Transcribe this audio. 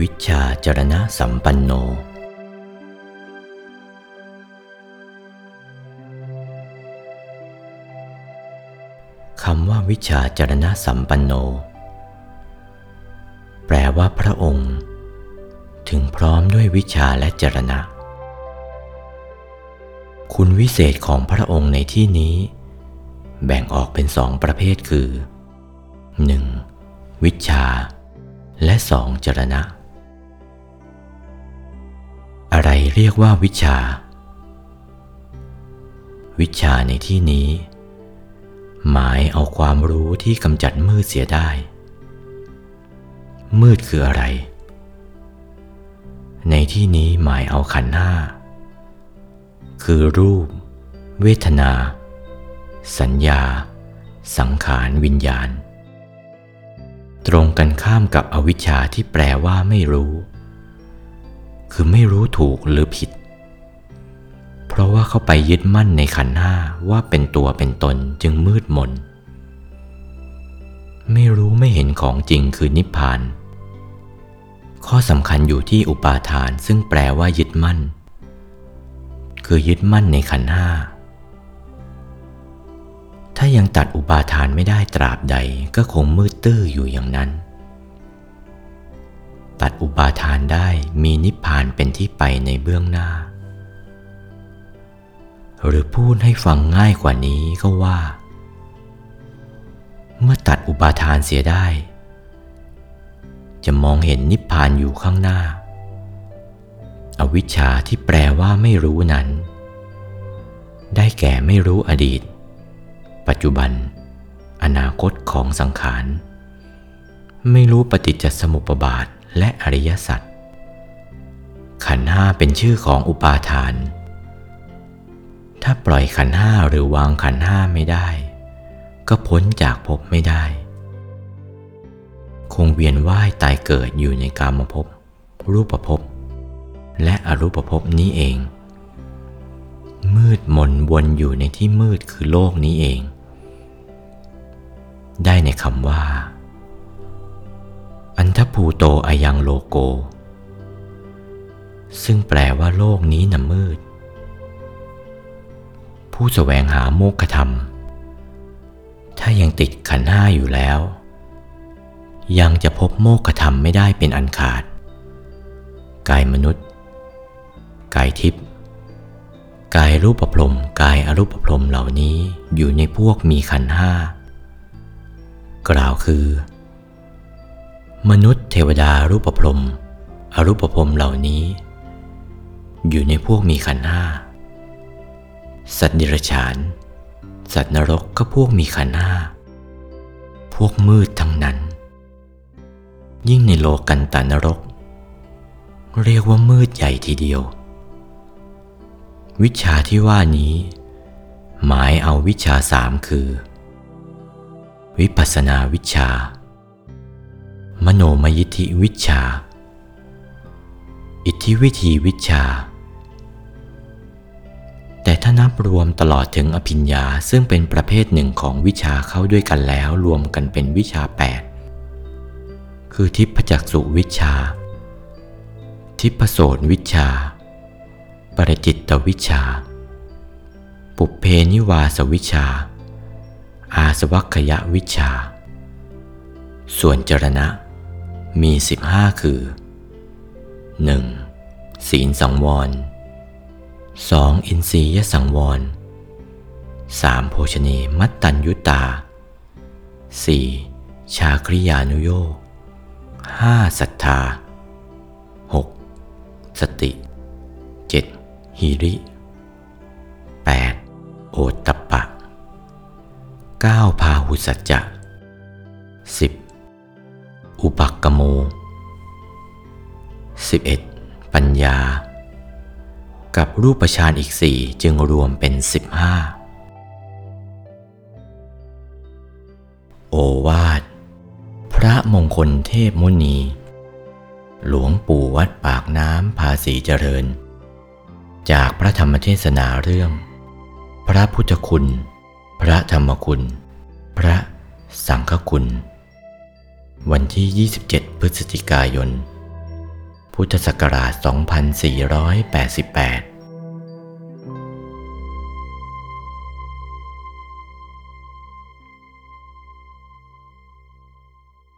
วิชาจรณะสัมปันโน คำว่าวิชาจรณะสัมปันโน แปลว่าพระองค์ ถึงพร้อมด้วยวิชาและจรณะ คุณวิเศษของพระองค์ในที่นี้ แบ่งออกเป็นสองประเภทคือ 1. วิชาและสองจรณะ อะไรเรียกว่าวิชา วิชาในที่นี้ หมายเอาความรู้ที่กำจัดมืดเสียได้ มืดคืออะไร ในที่นี้หมายเอาขันธ์ห้า คือรูป เวทนา สัญญา สังขารวิญญาณ ตรงกันข้ามกับอวิชชาที่แปลว่าไม่รู้ คือไม่รู้ถูกหรือผิด เพราะว่าเข้าไปยึดมั่นในขันธ์ห้าว่าเป็นตัวเป็นตนจึงมืดมน ไม่รู้ไม่เห็นของจริงคือนิพพาน ข้อสำคัญอยู่ที่อุปาทานซึ่งแปลว่ายึดมั่น คือยึดมั่นในขันธ์ห้าถ้ายังตัดอุปาทานไม่ได้ตราบใดก็คงมืดตื้ออยู่อย่างนั้น ตัดอุปาทานได้มีนิพพานเป็นที่ไปในเบื้องหน้า หรือพูดให้ฟังง่ายกว่านี้ก็ว่า เมื่อตัดอุปาทานเสียได้ จะมองเห็นนิพพานอยู่ข้างหน้า อวิชชาที่แปลว่าไม่รู้นั้น ได้แก่ไม่รู้อดีต ปัจจุบัน อนาคตของสังขารไม่รู้ปฏิจจสมุปบาท และอริยสัจขันห้าเป็นชื่อของอุปาทาน ถ้าปล่อยขันห้าหรือวางขันห้าไม่ได้ ก็พ้นจากภพไม่ได้ คงเวียนว่ายตายเกิดอยู่ในกามภพ รูปภพ และอรูปภพนี้เอง มืดมนวนอยู่ในที่มืดคือโลกนี้เอง ได้ในคำว่า อันทภูโตอายังโลโก ซึ่งแปลว่าโลกนี้น่ะมืด ผู้แสวงหาโมกขธรรม ถ้ายังติดขันห้าอยู่แล้ว ยังจะพบโมกขธรรมไม่ได้เป็นอันขาด กายมนุษย์ กายทิพย์กายรูปพรมกายอรูปพรมเหล่านี้อยู่ในพวกมีขันห้ากล่าวคือ มนุษย์เทวดารูปพรมอรูปพรมเหล่านี้ อยู่ในพวกมีขันห้า สัตว์ดิรฉาน สัตว์นรกก็พวกมีขันห้า พวกมืดทั้งนั้น ยิ่งในโลกันตานรก เรียกว่ามืดใหญ่ทีเดียว วิชาที่ว่านี้ หมายเอาวิชาสามคือ วิปัสสนาวิชา มโนมยิทธิวิชา อิทธิวิธีวิชา แต่ถ้านับรวมตลอดถึงอภิญญาซึ่งเป็นประเภทหนึ่งของวิชาเข้าด้วยกันแล้วรวมกันเป็นวิชา 8 คือทิพจักสุวิชา ทิพโสตวิชา ปรจิตตวิชา ปุเพนิวาสวิชา อาสวัคยวิชาส่วนจรณะ มี 15 คือ 1. ศีลสังวร 2. อินทรียสังวร 3. โภชเนมัตตัญยุตา 4. ชาคริยานุโยก 5. ศรัทธา 6. สติ 7. หิริ 8. โอตตปปะ 9. พาหุสัจจะ อุปักกโม 11. ปัญญา กับรูปฌานอีกสี่จึงรวมเป็นสิบห้าโอวาท พระมงคลเทพมุนี หลวงปู่วัดปากน้ำภาษีเจริญ จากพระธรรมเทศนาเรื่อง พระพุทธคุณ พระธรรมคุณ พระสังฆคุณ วันที่ 27 พฤศจิกายน พุทธศักราช 2488